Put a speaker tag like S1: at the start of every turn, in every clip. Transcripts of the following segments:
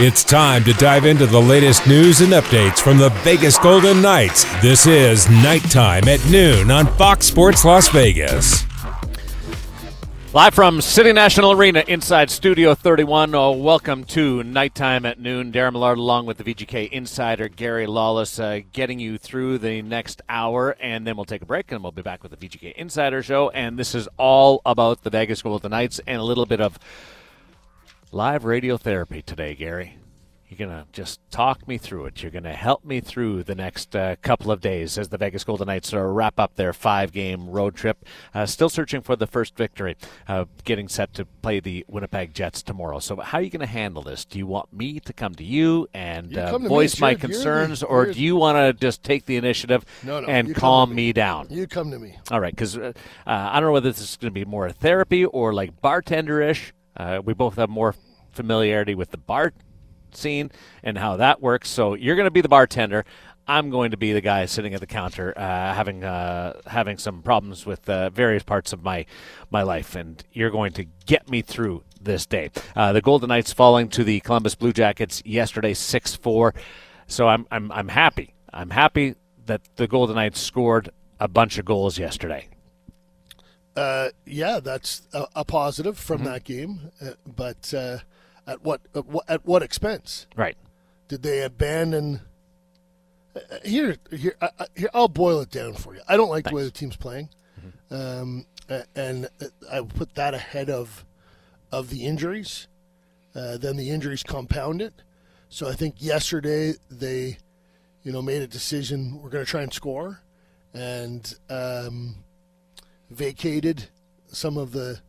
S1: It's time to dive into the latest news and updates from the Vegas Golden Knights. This is Nighttime at noon on Fox Sports Las Vegas.
S2: Live from City National Arena inside Studio 31. Oh, welcome to Nighttime at Noon. Darren Millard along with the VGK insider Gary Lawless uh, getting you through the next hour, and then we'll take a break and we'll be back with the VGK Insider Show. And this is all about the Vegas Golden Knights and a little bit of live radiotherapy today, Gary. You're going to just talk me through it. You're going to help me through the next uh, couple of days as the Vegas Golden Knights uh, wrap up their five game road trip. Uh, still searching for the first victory, uh, getting set to play the Winnipeg Jets tomorrow. So, how are you going to handle this? Do you want me to come to you and
S3: You
S2: uh,
S3: to
S2: voice
S3: sure.
S2: my
S3: You're the-
S2: concerns, or
S3: you're-
S2: do you want to just take the initiative
S3: No, no,
S2: and
S3: you come to
S2: calm
S3: me.
S2: me down?
S3: You come to me.
S2: All right, because uh, uh, I don't know whether this is going to be more therapy or like bartender-ish. Uh, we both have more familiarity with the bar scene and how that works. So you're going to be the bartender. I'm going to be the guy sitting at the counter, uh, having uh, having some problems with uh, various parts of my my life, and you're going to get me through this day. Uh, the Golden Knights falling to the Columbus Blue Jackets yesterday, six four. So I'm I'm I'm happy. I'm happy that the Golden Knights scored a bunch of goals yesterday.
S3: Uh, yeah, that's a, a positive from
S2: Mm-hmm.
S3: that game, uh, but uh, at what at what, at what expense?
S2: Right.
S3: Did they abandon? Uh, here, here, I, here. I'll boil it down for you. I don't like the way the team's playing, um, and uh, I put that ahead of of the injuries. Uh, then the injuries compound it. So I think yesterday they, you know, made a decision. We're going to try and score, and um, vacated some of the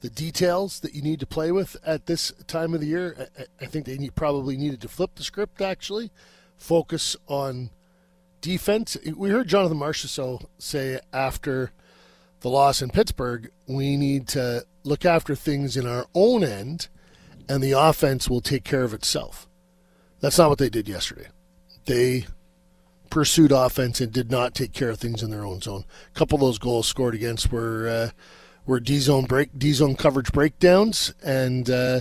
S3: the details that you need to play with at this time of the year. I- I, think they need, probably needed to flip the script actually, focus on defense. We heard Jonathan Marchessault say after the loss in Pittsburgh, we need to look after things in our own end, and the offense will take care of itself. That's not what they did yesterday. They pursued offense and did not take care of things in their own zone. A couple of those goals scored against were uh, were D zone break D zone coverage breakdowns, and uh,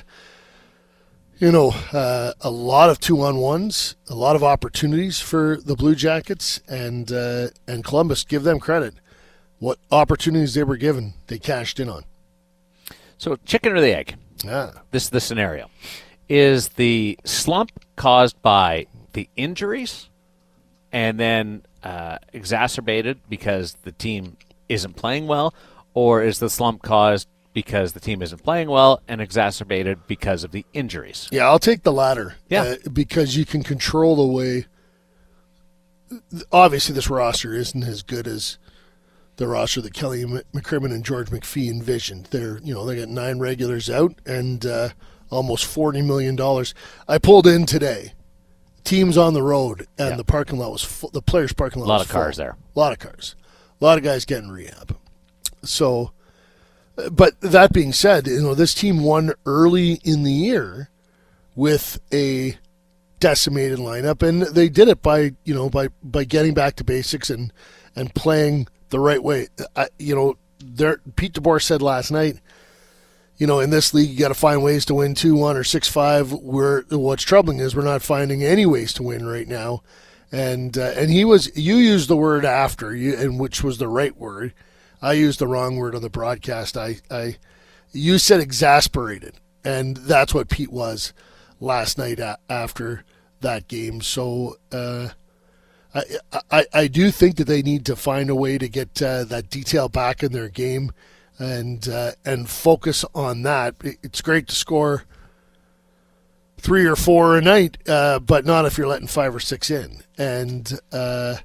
S3: you know uh, a lot of two on ones, a lot of opportunities for the Blue Jackets, and uh, and Columbus. Give them credit. What opportunities they were given, they cashed in on.
S2: So, chicken or the egg?
S3: Yeah.
S2: This is the scenario. Is the slump caused by the injuries and then uh, exacerbated because the team isn't playing well, or is the slump caused because the team isn't playing well and exacerbated because of the injuries?
S3: Yeah, I'll take the latter.
S2: Yeah.
S3: uh, because you can control the way. Obviously, this roster isn't as good as the roster that Kelly McCrimmon and George McPhee envisioned. They're you know they got nine regulars out and uh, almost forty million dollars. I pulled in today. Teams on the road and
S2: Yeah.
S3: the parking lot was full. The players' parking lot.
S2: A lot of cars
S3: full.
S2: there.
S3: A lot of cars. A lot of guys getting rehab. So, but that being said, you know this team won early in the year with a decimated lineup, and they did it by you know by by getting back to basics and and playing the right way. I, you know, there Pete DeBoer said last night. You know, in this league, you got to find ways to win two one or six five. Where what's troubling is we're not finding any ways to win right now, and uh, and he was you used the word after you, and which was the right word. I used the wrong word on the broadcast. I, I you said exasperated, and that's what Pete was last night a- after that game. So uh, I, I I do think that they need to find a way to get uh, that detail back in their game, and uh, and focus on that. It's great to score three or four a night, uh, but not if you're letting five or six in. And uh,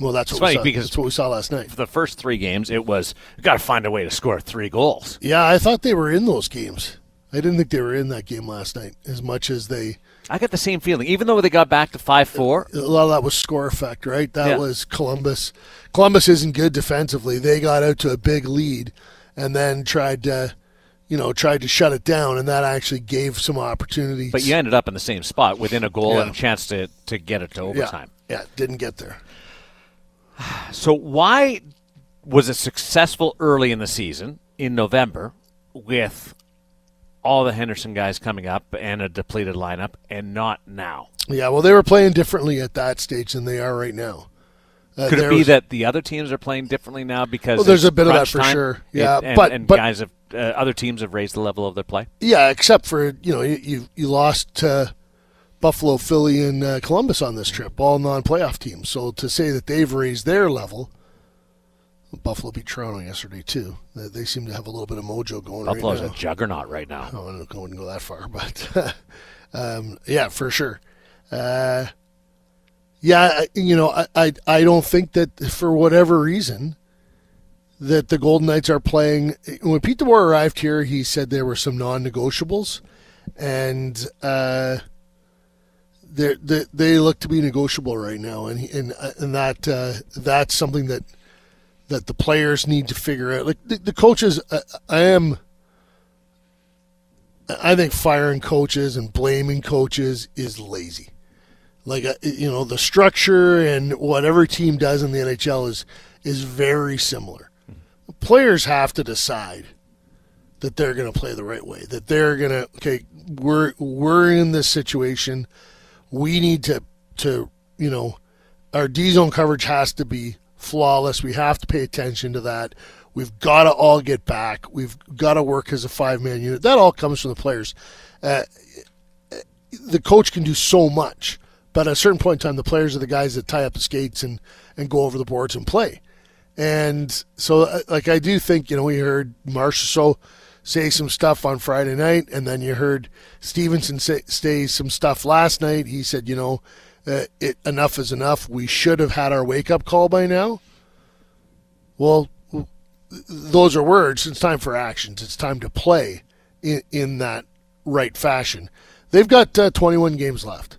S3: well, that's
S2: It's
S3: what we saw.
S2: because-
S3: that's what we saw last night.
S2: For the first three games, it was got to find a way to score three goals.
S3: Yeah, I thought they were in those games. I didn't think they were in that game last night as much as they.
S2: I got the same feeling, even though they got back to five four.
S3: A lot of that was score effect, right? That
S2: Yeah.
S3: was Columbus. Columbus isn't good defensively. They got out to a big lead and then tried to, you know, tried to shut it down, and that actually gave some opportunities.
S2: But you ended up in the same spot within a goal
S3: Yeah.
S2: and a chance to, to get it to
S3: yeah,
S2: overtime.
S3: yeah, didn't get there.
S2: So why was it successful early in the season in November with all the Henderson guys coming up and a depleted lineup, and not now.
S3: Yeah, well, they were playing differently at that stage than they are right now.
S2: Uh, Could it be was, that the other teams are playing differently now because
S3: well, there's a bit of that for
S2: time?
S3: sure. Yeah,
S2: and,
S3: but
S2: and
S3: but,
S2: guys have uh, other teams have raised the level of their play.
S3: Yeah, except for you know you you, you lost Buffalo, Philly, and uh, Columbus on this trip, all non-playoff teams. So to say that they've raised their level, Buffalo beat Toronto yesterday too. They, they seem to have a little bit of mojo going.
S2: Buffalo's
S3: right
S2: a juggernaut right now.
S3: Oh, I wouldn't go that far, but um, yeah, for sure. Uh, yeah, you know, I, I I don't think that for whatever reason that the Golden Knights are playing. When Pete DeBoer arrived here, he said there were some non-negotiables, and. Uh, they they look to be negotiable right now, and and and that uh, that's something that that the players need to figure out. Like the, the coaches, uh, I am. I think firing coaches and blaming coaches is lazy. Like uh, you know, the structure and what every team does in the NHL is is very similar. Players have to decide that they're going to play the right way. That they're going to okay, we're we're in this situation we need to to you know our D zone coverage has to be flawless. We have to pay attention to that. We've got to all get back. We've got to work as a five man unit. That all comes from the players. Uh, the coach can do so much, but at a certain point in time, the players are the guys that tie up the skates and, and go over the boards and play. And so, uh, like, I do think, you know, we heard Marchessault say some stuff on Friday night, and then you heard Stephenson say, say some stuff last night. He said, you know, uh, it, enough is enough. We should have had our wake up call by now. Well, those are words. It's time for actions. It's time to play in, in that right fashion. They've got uh, 21 games left.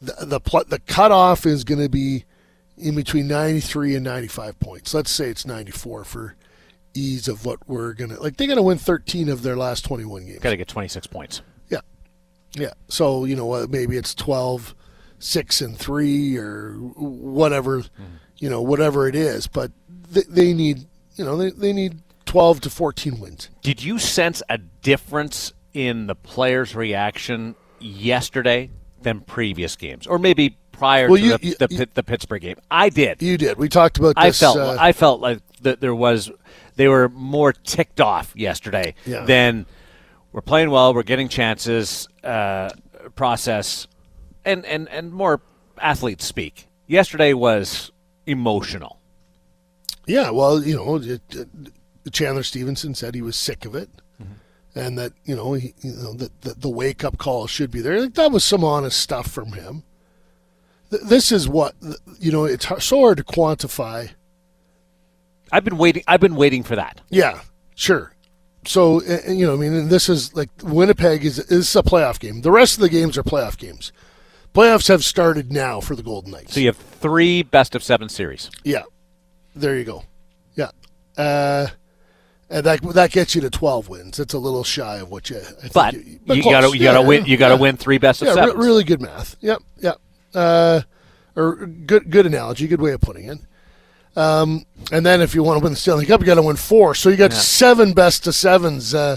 S3: The the, pl- the cutoff is going to be in between 93 and 95 points. Let's say it's 94 for ease of what we're gonna like. They're gonna win 13 of their last 21 games.
S2: Got to get 26 points.
S3: Yeah, yeah. So you know maybe it's 12, six and three or whatever, mm. you know whatever it is. But they, they need you know they, they need 12 to 14 wins.
S2: Did you sense a difference in the players' reaction yesterday than previous games, or maybe prior well, to you, the, you, the, the, Pittsburgh game? I did.
S3: You did. We talked about. This,
S2: I felt.
S3: Uh,
S2: I felt like that there was they were more ticked off yesterday yeah. than we're playing well, we're getting chances, uh, process, and, and, and more athletes speak. Yesterday was emotional.
S3: Yeah, well, you know, it, it, Chandler Stephenson said he was sick of it. Mm-hmm. And that you know, he, you know that the, the wake up call should be there. Like, that was some honest stuff from him. This is what you know. It's so hard to quantify
S2: I've been waiting. I've been waiting for that.
S3: Yeah, sure. So you know, I mean, this is like Winnipeg is is a playoff game. The rest of the games are playoff games. Playoffs have started now for the Golden Knights.
S2: So you have three best of seven series.
S3: Yeah, there you go. Yeah, uh, and that that gets you to twelve wins. It's a little shy of what you.
S2: but you, but you gotta you yeah, gotta win. You gotta yeah. win three best of
S3: yeah,
S2: seven.
S3: Re- really good math. Yep, yep. Uh, or good good analogy. Good way of putting it. Um, and then if you want to win the Stanley Cup, you got to win four. So you got yeah. seven best of sevens. Uh,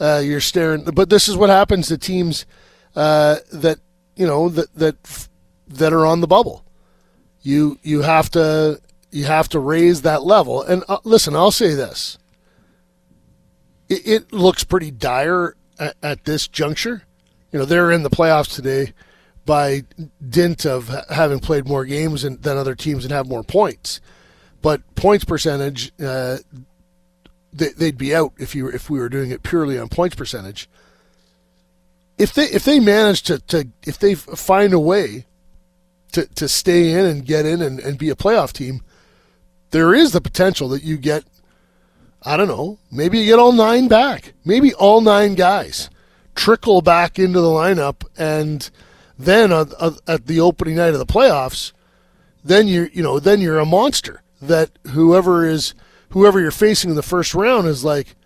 S3: uh, you're staring, but this is what happens to teams uh, that you know that that that are on the bubble. You you have to you have to raise that level. And uh, listen, I'll say this: it, it looks pretty dire at, at, this juncture. You know, they're in the playoffs today by dint of having played more games than, other teams and have more points. But points percentage, uh, they, would be out if you if we were doing it purely on points percentage. If they if they manage to, to if they find a way to, to stay in and get in and, and be a playoff team, there is the potential that you get I don't know, maybe you get all nine back. Maybe all nine guys trickle back into the lineup and then uh, uh, at the opening night of the playoffs, then you're you know, then you're a monster that whoever is whoever you're facing in the first round is like,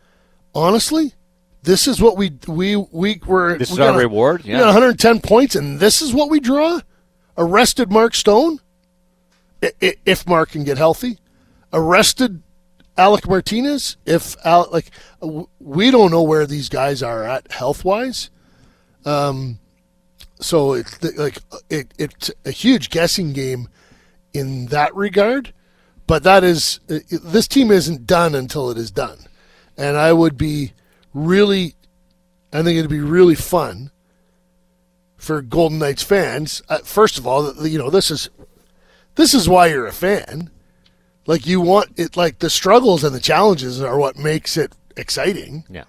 S3: honestly, this is what we we we were.
S2: This
S3: we
S2: is our a, reward.
S3: Yeah, 110 points, and this is what we draw. Arrested Mark Stone, if Mark can get healthy. Arrested Alec Martinez, if Al, like we don't know where these guys are at health wise, um, so it's like it, it's a huge guessing game in that regard. But that is this team isn't done until it is done, and I would be really, I think it'd be really fun for Golden Knights fans. Uh, first of all, you know this is this is why you're a fan. Like you want it. Like the struggles and the challenges are what makes it exciting.
S2: Yeah.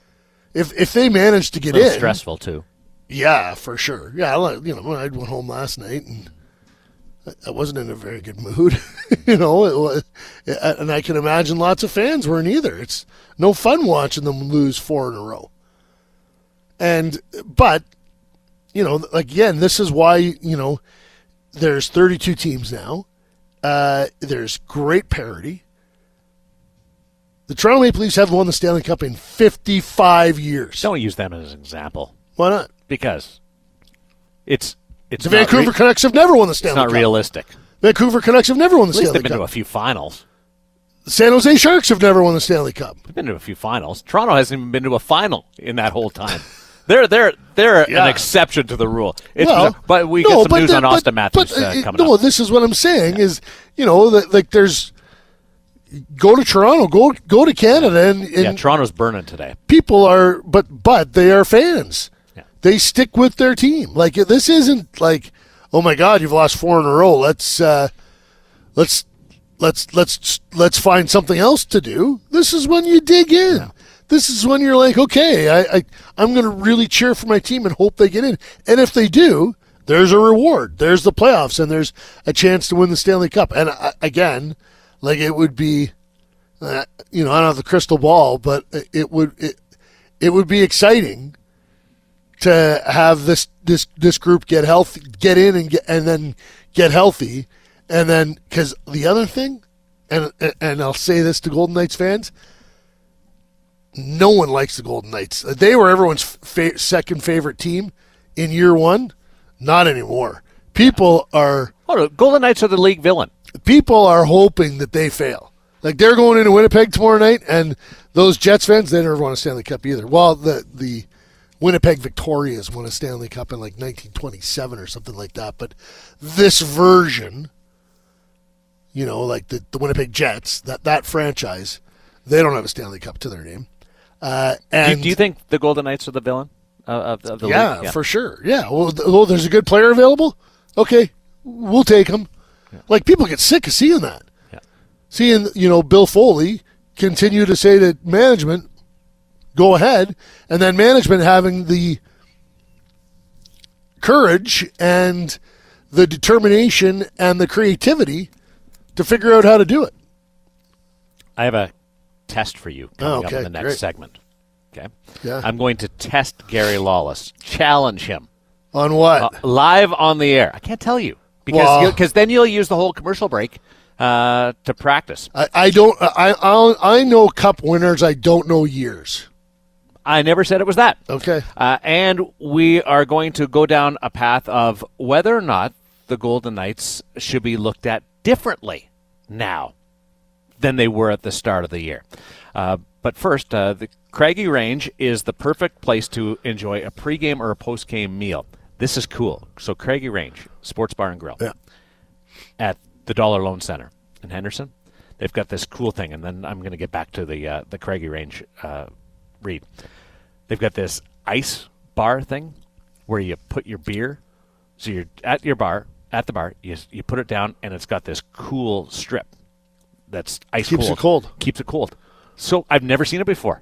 S3: If if they manage to get in,
S2: stressful too.
S3: yeah, for sure. Yeah, I you know, I went home last night and I- wasn't in a very good mood. you know, it was, and I can imagine lots of fans weren't either. It's no fun watching them lose four in a row. And but you know, again, this is why you know there's 32 teams now. Uh, there's great parity. The Toronto Maple Leafs haven't won the Stanley Cup in 55 years.
S2: Don't use them as an example
S3: Why not?
S2: because it's it's
S3: The Vancouver
S2: re-
S3: Canucks have never won the Stanley Cup.
S2: it's not
S3: Cup.
S2: realistic.
S3: Vancouver Canucks have never won the
S2: At
S3: Stanley
S2: they've been
S3: Cup.
S2: to a few finals.
S3: The San Jose Sharks have never won the Stanley Cup.
S2: They've been to a few finals. Toronto hasn't even been to a final in that whole time. They're they're they're
S3: Yeah.
S2: an exception to the rule. It's
S3: well,
S2: bizarre. but we
S3: no,
S2: get some
S3: but
S2: news
S3: the-
S2: on
S3: but-
S2: Auston Matthews
S3: but,
S2: uh, coming
S3: no,
S2: up.
S3: this is what I'm saying is, you know, that, like there's go to Toronto, go go to Canada, and, and
S2: Yeah, Toronto's burning today.
S3: people are, but but they are fans.
S2: Yeah.
S3: They stick with their team. Like this isn't like, oh my God, you've lost four in a row. Let's uh, let's let's let's let's find something else to do. This is when you dig in. This is when you're like, okay, I, I I'm going to really cheer for my team and hope they get in. And if they do, there's a reward. There's the playoffs, and there's a chance to win the Stanley Cup. And uh, again, like it would be, uh, you know, I don't have the crystal ball, but it would it it would be exciting to have this this this group get healthy, get in and get and then get healthy, and then because the other thing, and and I'll say this to Golden Knights fans, no one likes the Golden Knights. They were everyone's fa- second favorite team in year one, not anymore. People are
S2: Oh, Golden Knights are the league villain.
S3: people are hoping that they fail. Like they're going into Winnipeg tomorrow night, and those Jets fans they never won a Stanley Cup either. Well, the the Winnipeg Victorias won a Stanley Cup in like 1927 or something like that. But this version, you know, like the, the Winnipeg Jets, that that franchise, they don't have a Stanley Cup to their name. Uh,
S2: Do,
S3: and
S2: you- do you think the Golden Knights are the villain of, of the
S3: yeah,
S2: league?
S3: for sure. Yeah. Well, th- well, there's a good player available. Okay, we'll take him. Like people get sick of seeing that.
S2: Yeah.
S3: Seeing you know Bill Foley continue to say to management, "Go ahead," and then management having the courage and the determination and the creativity to figure out how to do it.
S2: I have a test for you coming
S3: Oh,
S2: up in the next
S3: great.
S2: segment. Okay.
S3: Yeah.
S2: I'm going to test Gary Lawless, challenge him
S3: On what?
S2: uh, live on the air. I can't tell you because
S3: Well-
S2: you'll- cause then you'll use the whole commercial break uh, to practice.
S3: I, I don't. I, I I know cup winners. I don't know years.
S2: I never said it was that.
S3: Okay.
S2: Uh, and we are going to go down a path of whether or not the Golden Knights should be looked at differently now than they were at the start of the year. Uh, but first, uh, the Craggy Range is the perfect place to enjoy a pregame or a postgame meal. This is cool. So, Craggy Range, Sports Bar and Grill
S3: Yeah.
S2: at the Dollar Loan Center in Henderson. They've got this cool thing, and then I'm going to get back to the uh, the Craggy Range uh, read. They've got this ice bar thing where you put your beer. So you're at your bar, at the bar, you, you put it down, and it's got this cool strip that's ice
S3: Keeps it
S2: cold.
S3: cold.
S2: Keeps it cold. So I've never seen it before.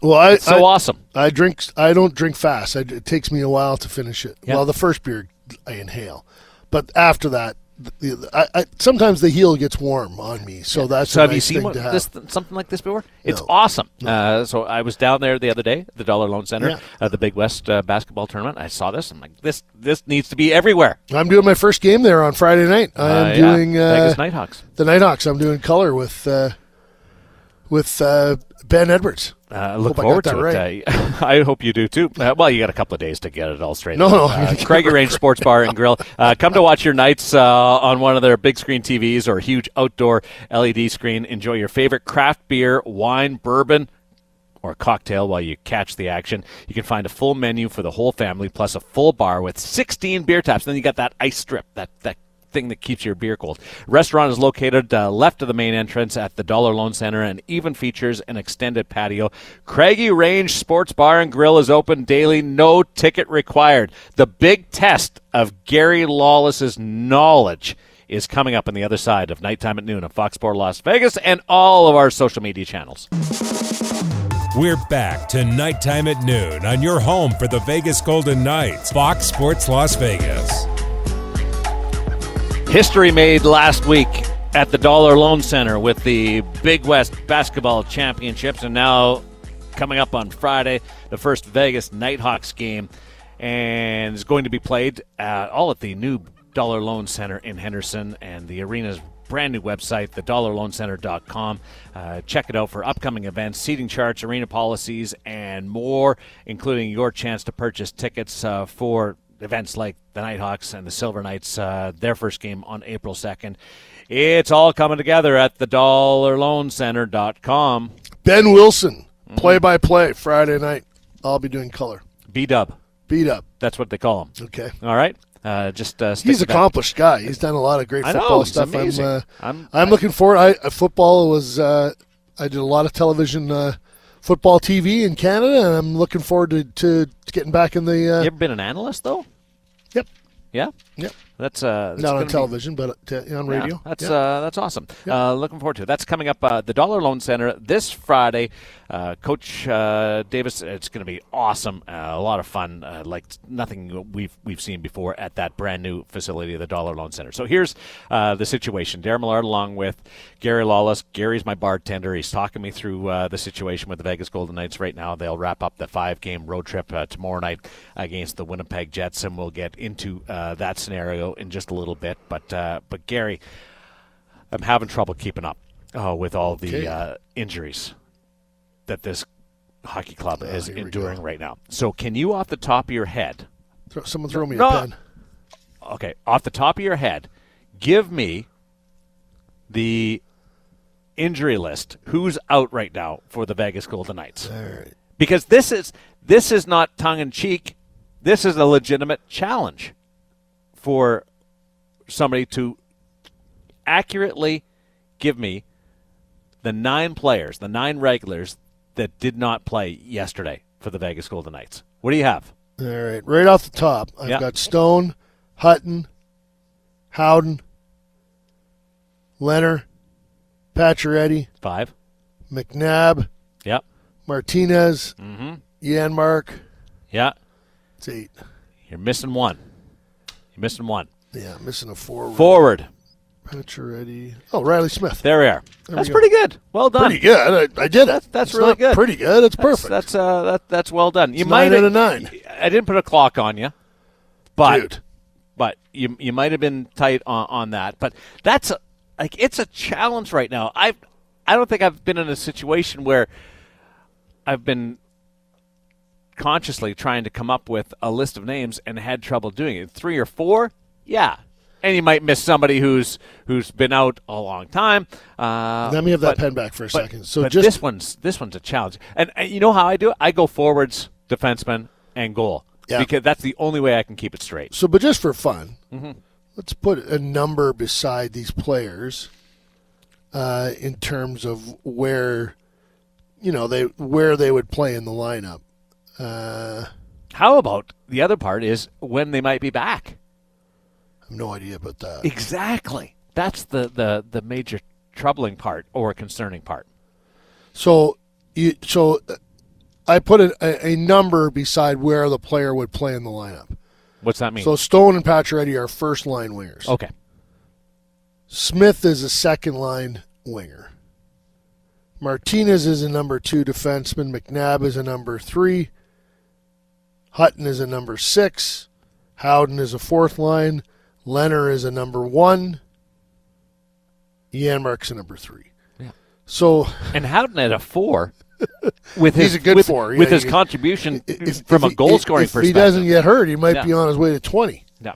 S3: Well, I
S2: So
S3: I,
S2: awesome.
S3: I drink. I don't drink fast. I, it takes me a while to finish it.
S2: Yeah.
S3: Well, the first beer I inhale, but after that, I, I, sometimes the heel gets warm on me. So that's
S2: So have you seen what, this something like this before? It's
S3: No.
S2: awesome. Uh, so I was down there the other day, the Dollar Loan Center,
S3: Yeah.
S2: uh, the Big West uh, basketball tournament. I saw this. I'm like, this this needs to be everywhere.
S3: I'm doing my first game there on Friday night. I am
S2: Uh, yeah.
S3: doing uh,
S2: Vegas Nighthawks.
S3: the Nighthawks. I'm doing color with uh, with uh, Ben Edwards.
S2: Uh, look
S3: Hope I
S2: forward
S3: got
S2: to it. Uh, I hope you do too. Uh, well, you got a couple of days to get it all straight.
S3: No, no,
S2: Uh,
S3: I'm Craggy
S2: Range Sports Bar and Grill. Uh, come to watch your nights uh, on one of their big screen TVs or huge outdoor LED screen. Enjoy your favorite craft beer, wine, bourbon, or cocktail while you catch the action. You can find a full menu for the whole family, plus a full bar with 16 beer taps. Then you got that ice strip, that that thing that keeps your beer cold. Restaurant is located uh, left of the main entrance at the Dollar Loan Center and even features an extended patio. Craggy Range Sports Bar and Grill is open daily, no ticket required. The big test of Gary Lawless's knowledge is coming up on the other side of nighttime at noon on Fox Sports Las Vegas and all of our social media channels.
S1: We're back to nighttime at noon on your home for the Vegas Golden Knights, Fox Sports Las Vegas.
S2: History made last week at the Dollar Loan Center with the Big West Basketball Championships, and now coming up on Friday, the first Vegas Nighthawks game, and is going to be played all at the new Dollar Loan Center in Henderson, and the arena's brand new website, thedollarloancenter.com. Uh, check it out for upcoming events, seating charts, arena policies, and more, including your chance to purchase tickets uh, for events like the Nighthawks and the Silver Knights, uh, their first game on April 2nd. It's all coming together at thedollarloancenter.com.
S3: Ben Wilson, play by play, Friday night. I'll be doing color.
S2: B Dub.
S3: Beat up.
S2: That's what they call him.
S3: Okay.
S2: All right? Uh, just uh,
S3: He's
S2: with
S3: an
S2: that.
S3: accomplished guy. He's done a lot of great
S2: I know,
S3: football
S2: he's
S3: stuff.
S2: amazing.
S3: I'm, uh,
S2: I'm-
S3: I'm,
S2: I-
S3: looking forward. I uh, football was. Uh, I did a lot of television, uh, football TV in Canada, and I'm looking forward to, to, to getting back in the. Uh,
S2: You ever been an analyst, though?
S3: Yep.
S2: Yeah?
S3: Yep.
S2: That's, uh, that's
S3: Not on
S2: be-
S3: television, but uh, on
S2: Yeah,
S3: radio.
S2: that's
S3: Yep.
S2: uh, that's awesome. Uh, looking forward to it. That's coming up uh, the Dollar Loan Center this Friday. Uh, Coach uh, Davis, it's going to be awesome. Uh, a lot of fun, uh, like nothing we've we've seen before at that brand new facility, the Dollar Loan Center. So here's uh, the situation. Darren Millard, along with Gary Lawless. Gary's my bartender. He's talking me through uh, the situation with the Vegas Golden Knights right now. They'll wrap up the five-game road trip uh, tomorrow night against the Winnipeg Jets, and we'll get into uh, that scenario in just a little bit. But uh, but Gary. I'm having trouble keeping up uh, with all the
S3: Okay.
S2: uh, injuries that this hockey club is enduring right now. So, can you, off the top of your head,
S3: Throw- Someone throw me
S2: No.
S3: a pen.
S2: okay, off the top of your head, give me the injury list. Who's out right now for the Vegas Golden Knights?
S3: Right.
S2: Because this is this is not tongue in cheek. This is a legitimate challenge for somebody to accurately give me the nine players, the nine regulars that did not play yesterday for the Vegas Golden Knights. What do you have?
S3: All right. Right off the top, I've
S2: Yeah.
S3: got Stone, Hutton, Howden, Lehner, Pacioretty,
S2: Five.
S3: McNabb,
S2: Yep.
S3: Martinez,
S2: Mm-hmm.
S3: Janmark.
S2: Yeah.
S3: It's eight.
S2: You're missing one. You're missing one.
S3: Yeah, missing a forward.
S2: Forward.
S3: Pacioretty. Oh, Reilly Smith.
S2: There we are.
S3: There we
S2: That's
S3: go.
S2: pretty good. Well done.
S3: Pretty good. I, I did it.
S2: That's- that's really good.
S3: Pretty good. It's
S2: That's-
S3: perfect.
S2: That's uh, that, that's well done. You
S3: It's
S2: might
S3: nine
S2: have-
S3: out of nine.
S2: I didn't put a clock on you, but
S3: Dude.
S2: but you you might have been tight on, on that. But that's a, like it's a challenge right now. I I don't think I've been in a situation where I've been consciously trying to come up with a list of names and had trouble doing it. Three or four, yeah. And you might miss somebody who's who's been out a long time. Uh,
S3: Let me have that
S2: but-
S3: pen back for a
S2: but,
S3: second. So just
S2: this one's this one's a challenge, and, and you know how I do it? I go forwards, defenseman, and goal
S3: Yeah.
S2: because that's the only way I can keep it straight.
S3: so, but just for fun,
S2: Mm-hmm.
S3: let's put a number beside these players uh, in terms of where you know they where they would play in the lineup. Uh,
S2: How about the other part is when they might be back?
S3: I have no idea about that.
S2: Exactly. That's the the the major troubling part or concerning part.
S3: So you so uh, I put a, a, a number beside where the player would play in the lineup.
S2: What's that mean?
S3: So Stone and Pacioretty are first line wingers.
S2: okay.
S3: Smith is a second line winger. Martinez is a number two defenseman. McNabb is a number three. Hutton is a number six. Howden is a fourth line. Lehner is a number one. Janmark's a number three.
S2: Yeah.
S3: So
S2: And Howden at a four with his
S3: He's a good
S2: with,
S3: four, yeah,
S2: with his contribution
S3: if,
S2: from
S3: if
S2: a goal scoring
S3: if,
S2: perspective.
S3: he doesn't get hurt, he might
S2: Yeah.
S3: be on his way to 20,
S2: no.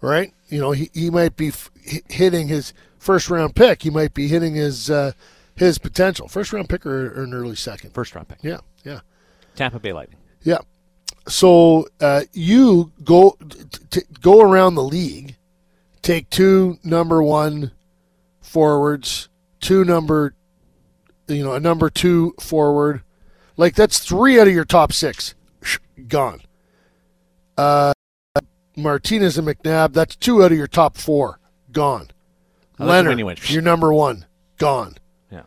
S3: right? You know, he, he might be f- hitting his first round pick. He might be hitting his uh, his potential. First round pick or, or an early second.
S2: First round pick.
S3: Yeah, yeah.
S2: Tampa Bay Lightning.
S3: Yeah. So uh, you go t- t- go around the league, take two number one forwards, two number, you know, a number two forward, like that's three out of your top six gone. Uh, Martinez and McNabb, that's two out of your top four gone.
S2: Like Lehner,
S3: your number one gone.
S2: Yeah.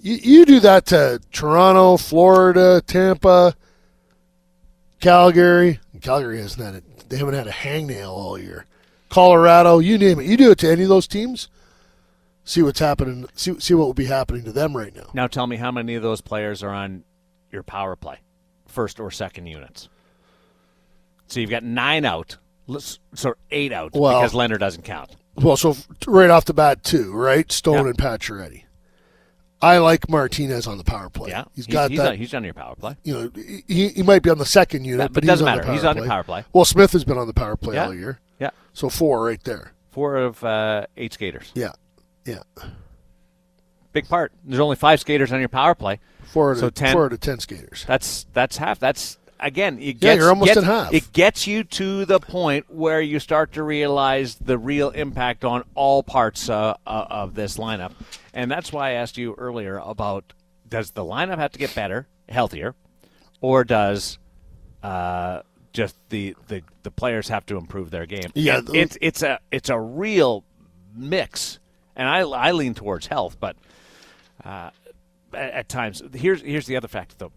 S3: You, you do that to Toronto, Florida, Tampa, Calgary. Calgary hasn't had it. They haven't had a hangnail all year. Colorado, you name it. You do it to any of those teams. See what's happening. See see what will be happening to them right now.
S2: Now tell me how many of those players are on your power play, first or second units. So you've got nine out, so eight out
S3: Well-
S2: because Lehner doesn't count.
S3: Well, so right off the bat, two right, Stone
S2: Yeah.
S3: and Pacioretty. I like Martinez on the power play.
S2: Yeah,
S3: he's got
S2: he's,
S3: that.
S2: on, he's on your power play.
S3: you know, he, he might be on the second unit,
S2: But
S3: but,
S2: doesn't
S3: he's on
S2: matter.
S3: The power
S2: He's on
S3: play.
S2: the power play.
S3: Well, Smith has been on the power play
S2: Yeah.
S3: all year,
S2: Yeah,
S3: so four right there.
S2: four of uh, eight skaters.
S3: Yeah, yeah,
S2: Big part. There's only five skaters on your power play.
S3: four out
S2: So
S3: of
S2: 10.
S3: four out of ten skaters.
S2: That's that's half. That's again. It gets,
S3: Yeah, you're almost
S2: gets-
S3: at half.
S2: It gets you to the point where you start to realize the real impact on all parts uh, uh, of this lineup, and that's why I asked you earlier about does the lineup have to get better, healthier, or does uh, just the, the the players have to improve their game?
S3: Yeah,
S2: it's it's a it's a real mix, and I I lean towards health, but at, at times. Here's here's the other fact though.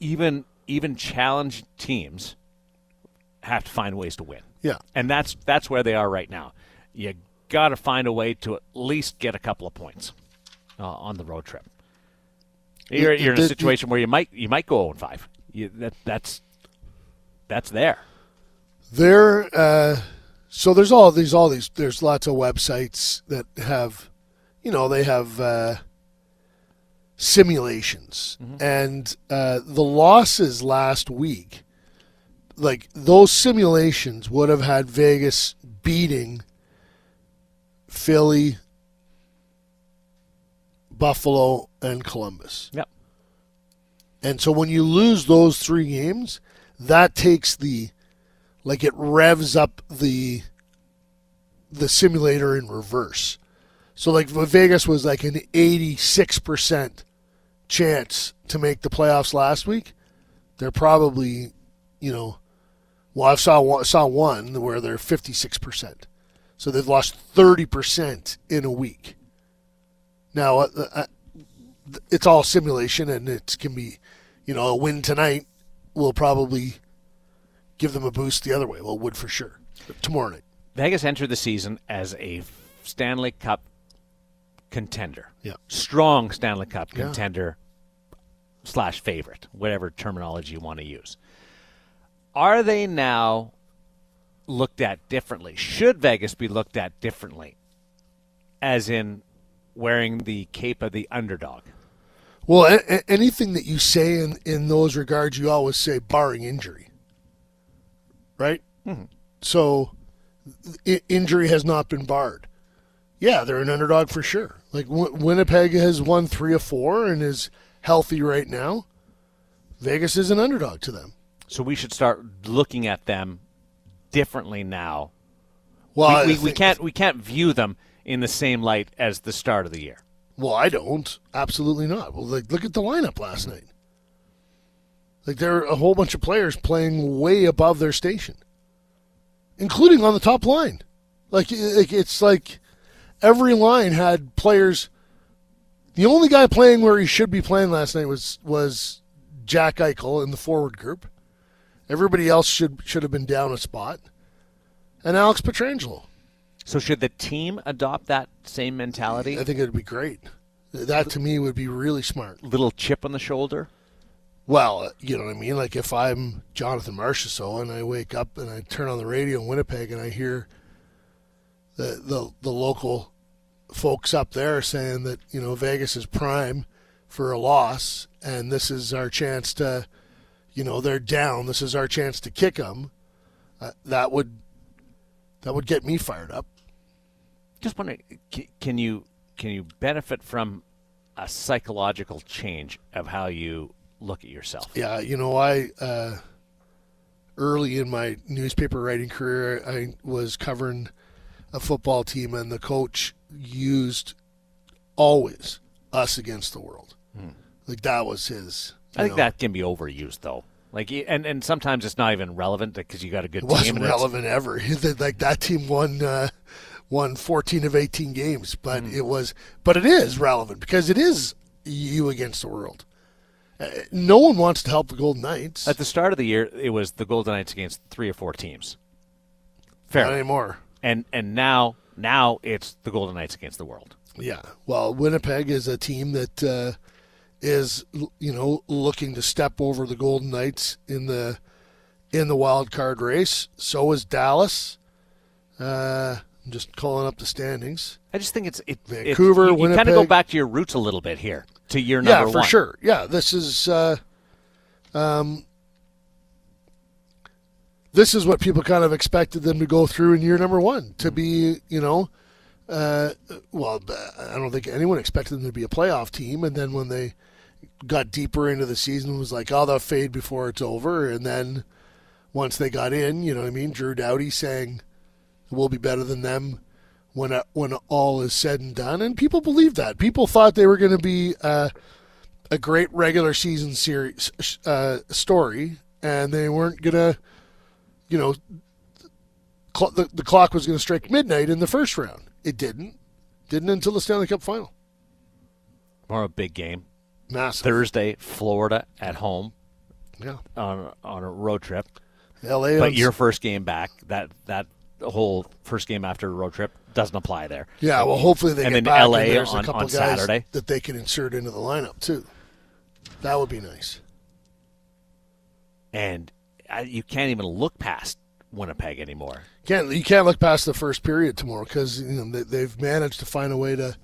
S2: Even even challenged teams have to find ways to win,
S3: Yeah,
S2: and that's that's where they are right now. You got to find a way to at least get a couple of points uh, on the road trip. You're, you're in a
S3: it-
S2: situation where you might you might go 0 5. You, that that's that's there.
S3: there. Uh, so there's all these, all these. There's lots of websites that have, you know, they have uh, simulations, and uh, the losses last week, like those simulations would have had Vegas beating Philly, Buffalo, and Columbus.
S2: Yep.
S3: And so when you lose those three games, that takes the like it revs up the the simulator in reverse. So like Vegas was like an 86% chance to make the playoffs last week. They're probably, you know, well I saw one, saw one where they're 56%. So they've lost 30% in a week. Now, uh, uh, it's all simulation and it can be, you know, a win tonight will probably give them a boost the other way. Well, it would for sure. Tomorrow night.
S2: Vegas entered the season as a Stanley Cup contender.
S3: Yeah.
S2: Strong Stanley Cup
S3: Yeah.
S2: contender slash favorite, whatever terminology you want to use. Are they now looked at differently? Should Vegas be looked at differently? As in wearing the cape of the underdog.
S3: Well, a- anything that you say in, in those regards, you always say barring injury. Right? Mm-hmm. So, I- injury has not been barred. Yeah, they're an underdog for sure. Like w- Winnipeg has won three of four and is healthy right now. Vegas is an underdog to them.
S2: So we should start looking at them differently now.
S3: Well,
S2: we, we, we can't we can't view them in the same light as the start of the year.
S3: Well, I don't. Absolutely not. Well, like, look at the lineup last night. Like, there are a whole bunch of players playing way above their station, including on the top line. Like, it's like every line had players. The only guy playing where he should be playing last night was was Jack Eichel in the forward group. Everybody else should should have been down a spot, and Alex Pietrangelo.
S2: So should the team adopt that same mentality?
S3: I think it'd be great. That to me would be really smart.
S2: Little chip on the shoulder.
S3: Well, uh, you know what I mean. Like if I'm Jonathan Marchessault and I wake up and I turn on the radio in Winnipeg and I hear the the, the local folks up there saying that you know Vegas is prime for a loss, and this is our chance to, you know, they're down. This is our chance to kick them. Uh, that would that would get me fired up.
S2: Just wondering, can you can you benefit from a psychological change of how you look at yourself?
S3: Yeah, you know, I uh, early in my newspaper writing career, I was covering a football team, and the coach used always us against the world. Hmm. Like that was his.
S2: I think know. that can be overused though. Like and and sometimes it's not even relevant because you got a good
S3: it
S2: team.
S3: Wasn't relevant ever. like that team won uh, won 14 of 18 games, but mm. it was but it is relevant because it is you against the world. Uh, no one wants to help the Golden Knights.
S2: At the start of the year, it was the Golden Knights against three or four teams. Fair.
S3: Not anymore.
S2: And and now now it's the Golden Knights against the world.
S3: Yeah. Well, Winnipeg is a team that uh, is you know looking to step over the Golden Knights in the in the wild card race. So is Dallas. Uh, I'm just calling up the standings.
S2: I just think it's it,
S3: Vancouver.
S2: It, you,
S3: you
S2: kind of go back to your roots a little bit here to your number one?
S3: yeah for
S2: one.
S3: sure. Yeah, this is. Uh, um, this is what people kind of expected them to go through in year number one to be, you know, uh, well, I don't think anyone expected them to be a playoff team. And then when they got deeper into the season, was like, oh, they'll fade before it's over. And then once they got in, you know what I mean? Drew Doughty saying we'll be better than them when uh, when all is said and done. And people believed that. People thought they were going to be uh, a great regular season series uh, story, and they weren't going to you know, cl- the, the clock was going to strike midnight in the first round. It didn't. Didn't until the Stanley Cup final.
S2: A big game.
S3: Massive.
S2: Thursday, Florida at home.
S3: Yeah.
S2: On on a road trip.
S3: LA.
S2: But your first game back, that that whole first game after a road trip doesn't apply there.
S3: Yeah, well, hopefully they
S2: and
S3: get
S2: then
S3: back
S2: LA
S3: and there's
S2: on,
S3: a couple
S2: on
S3: guys
S2: Saturday
S3: that they can insert into the lineup too. That would be nice.
S2: And you can't even look past Winnipeg anymore.
S3: Can't you can't look past the first period tomorrow because you know they, have managed to find a way to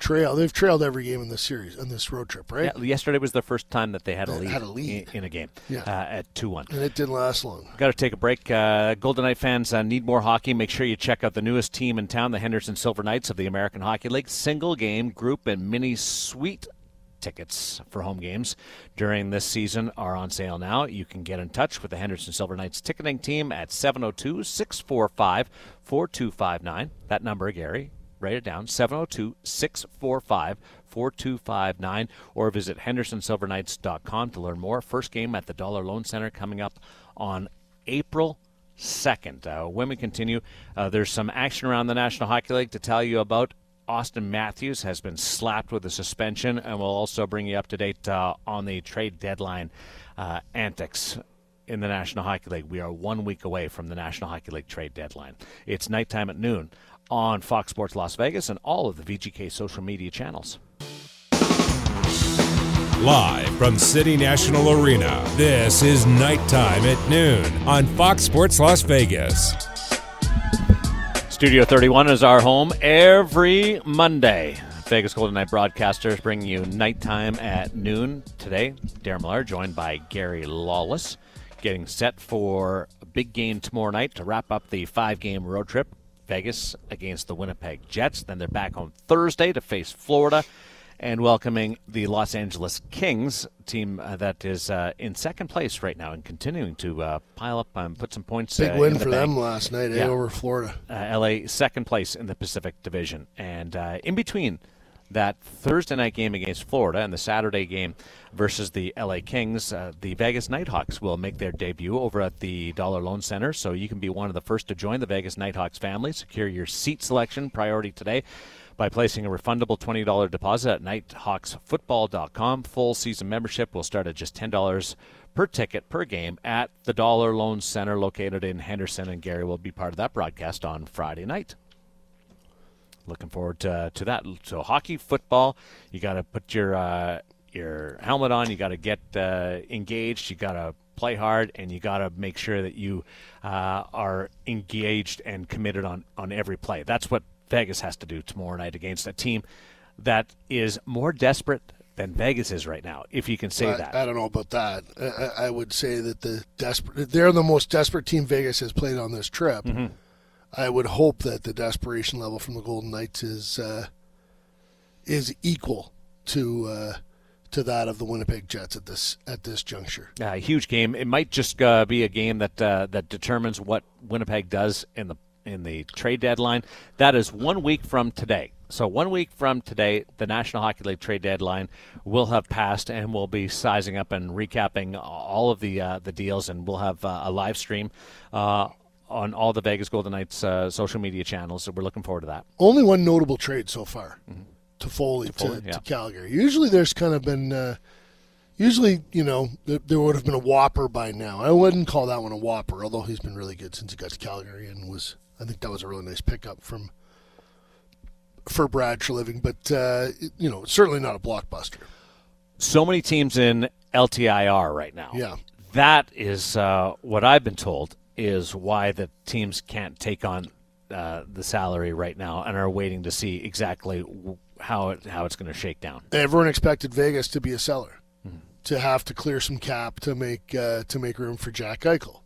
S3: trail. They've trailed every game in this series on this road trip, right?
S2: Yeah, yesterday was the first time that they had a lead,
S3: had a lead.
S2: In, in, a game
S3: yeah.
S2: uh, at two one,
S3: and it didn't last long.
S2: Got to take a break. Uh, Golden Knight fans uh, need more hockey. Make sure you check out the newest team in town, the Henderson Silver Knights of the American Hockey League. Single game, group, and mini suite tickets for home games during this season are on sale now. You can get in touch with the Henderson Silver Knights ticketing team at 702 645 4259. That number, Gary, write it down 702 645 4259 or visit hendersonsilverknights.com to learn more. First game at the Dollar Loan Center coming up on April 2nd. Uh, when we continue, uh, there's some action around the National Hockey League to tell you about. Auston Matthews has been slapped with a suspension, and we'll also bring you up to date uh, on the trade deadline uh, antics in the National Hockey League. We are one week away from the National Hockey League trade deadline. It's nighttime at noon on Fox Sports Las Vegas and all of the VGK social media channels.
S1: Live from City National Arena, this is Nighttime at Noon on Fox Sports Las Vegas.
S2: Studio 31 is our home every Monday. Vegas Golden Knight broadcasters bring you nighttime at noon. Today, Darren Millard joined by Gary Lawless, getting set for a big game tomorrow night to wrap up the five game road trip. Vegas against the Winnipeg Jets. Then they're back on Thursday to face Florida and welcoming the Los Angeles Kings team uh, that is uh, in second place right now and continuing to uh, pile up and put some points.
S3: Big
S2: uh,
S3: win
S2: the
S3: for
S2: bank.
S3: them last night eh, yeah. over Florida.
S2: Uh, LA second place in the Pacific Division, and uh, in between that Thursday night game against Florida and the Saturday game versus the LA Kings, uh, the Vegas Nighthawks will make their debut over at the Dollar Loan Center. So you can be one of the first to join the Vegas Nighthawks family. Secure your seat selection priority today by placing a refundable $20 deposit at nighthawksfootball.com. Full season membership will start at just $10 per ticket per game at the Dollar Loan Center located in Henderson, and Gary will be part of that broadcast on Friday night. Looking forward to, to that. So, hockey, football, you got to put your uh, your helmet on, you got to get uh, engaged, you got to play hard, and you got to make sure that you uh, are engaged and committed on, on every play. That's what Vegas has to do tomorrow night against a team that is more desperate than Vegas is right now, if you can say
S3: I,
S2: that.
S3: I don't know about that. I, I would say that the desperate they're the most desperate team Vegas has played on this trip.
S2: Mm-hmm.
S3: I would hope that the desperation level from the Golden Knights is uh, is equal to uh, to that of the Winnipeg Jets at this at this juncture.
S2: a huge game. It might just uh, be a game that uh, that determines what Winnipeg does in the in the trade deadline. That is one week from today. So one week from today, the National Hockey League trade deadline will have passed, and we'll be sizing up and recapping all of the uh, the deals, and we'll have uh, a live stream. Uh, on all the Vegas Golden Knights uh, social media channels, so we're looking forward to that.
S3: Only one notable trade so far. Toffoli, to,
S2: Foley,
S3: to,
S2: yeah.
S3: Calgary. Usually, there's kind of been. Uh, usually, you know, there, there would have been a whopper by now. I wouldn't call that one a whopper, although he's been really good since he got to Calgary and was. I think that was a really nice pickup from for Brad Treliving, but uh, you know, certainly not a blockbuster.
S2: So many teams in LTIR right now.
S3: Yeah.
S2: That is uh, what I've been told is why the teams can't take on uh, the salary right now and are waiting to see exactly how it, how it's going to shake down.
S3: Everyone expected Vegas to be a seller, to have to clear some cap to make uh, to make room for Jack Eichel,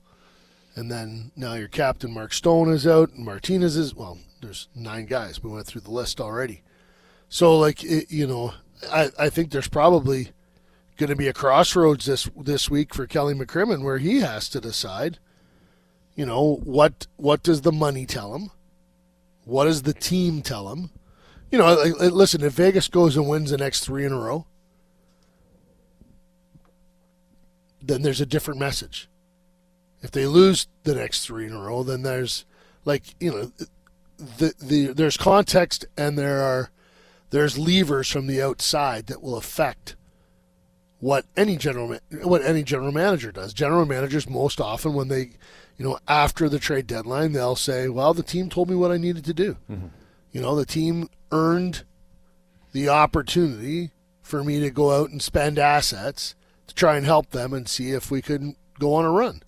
S3: and then now your captain Mark Stone is out, and Martinez is well. There's nine guys. We went through the list already, so like it, you know, I I think there's probably going to be a crossroads this this week for Kelly McCrimmon where he has to decide. You know what what does the money tell him? What does the team tell him? You know, listen, if Vegas goes and wins the next three in a row, then there's a different message. If they lose the next three in a row, then there's like you know, the the there's context and there are there's levers from the outside that will affect what any general what any general manager does. General managers most often when they, you know, after the trade deadline, they'll say, "Well, the team told me what I needed to do." You know, the team earned the opportunity for me to go out and spend assets to try and help them and see if we could go on a run.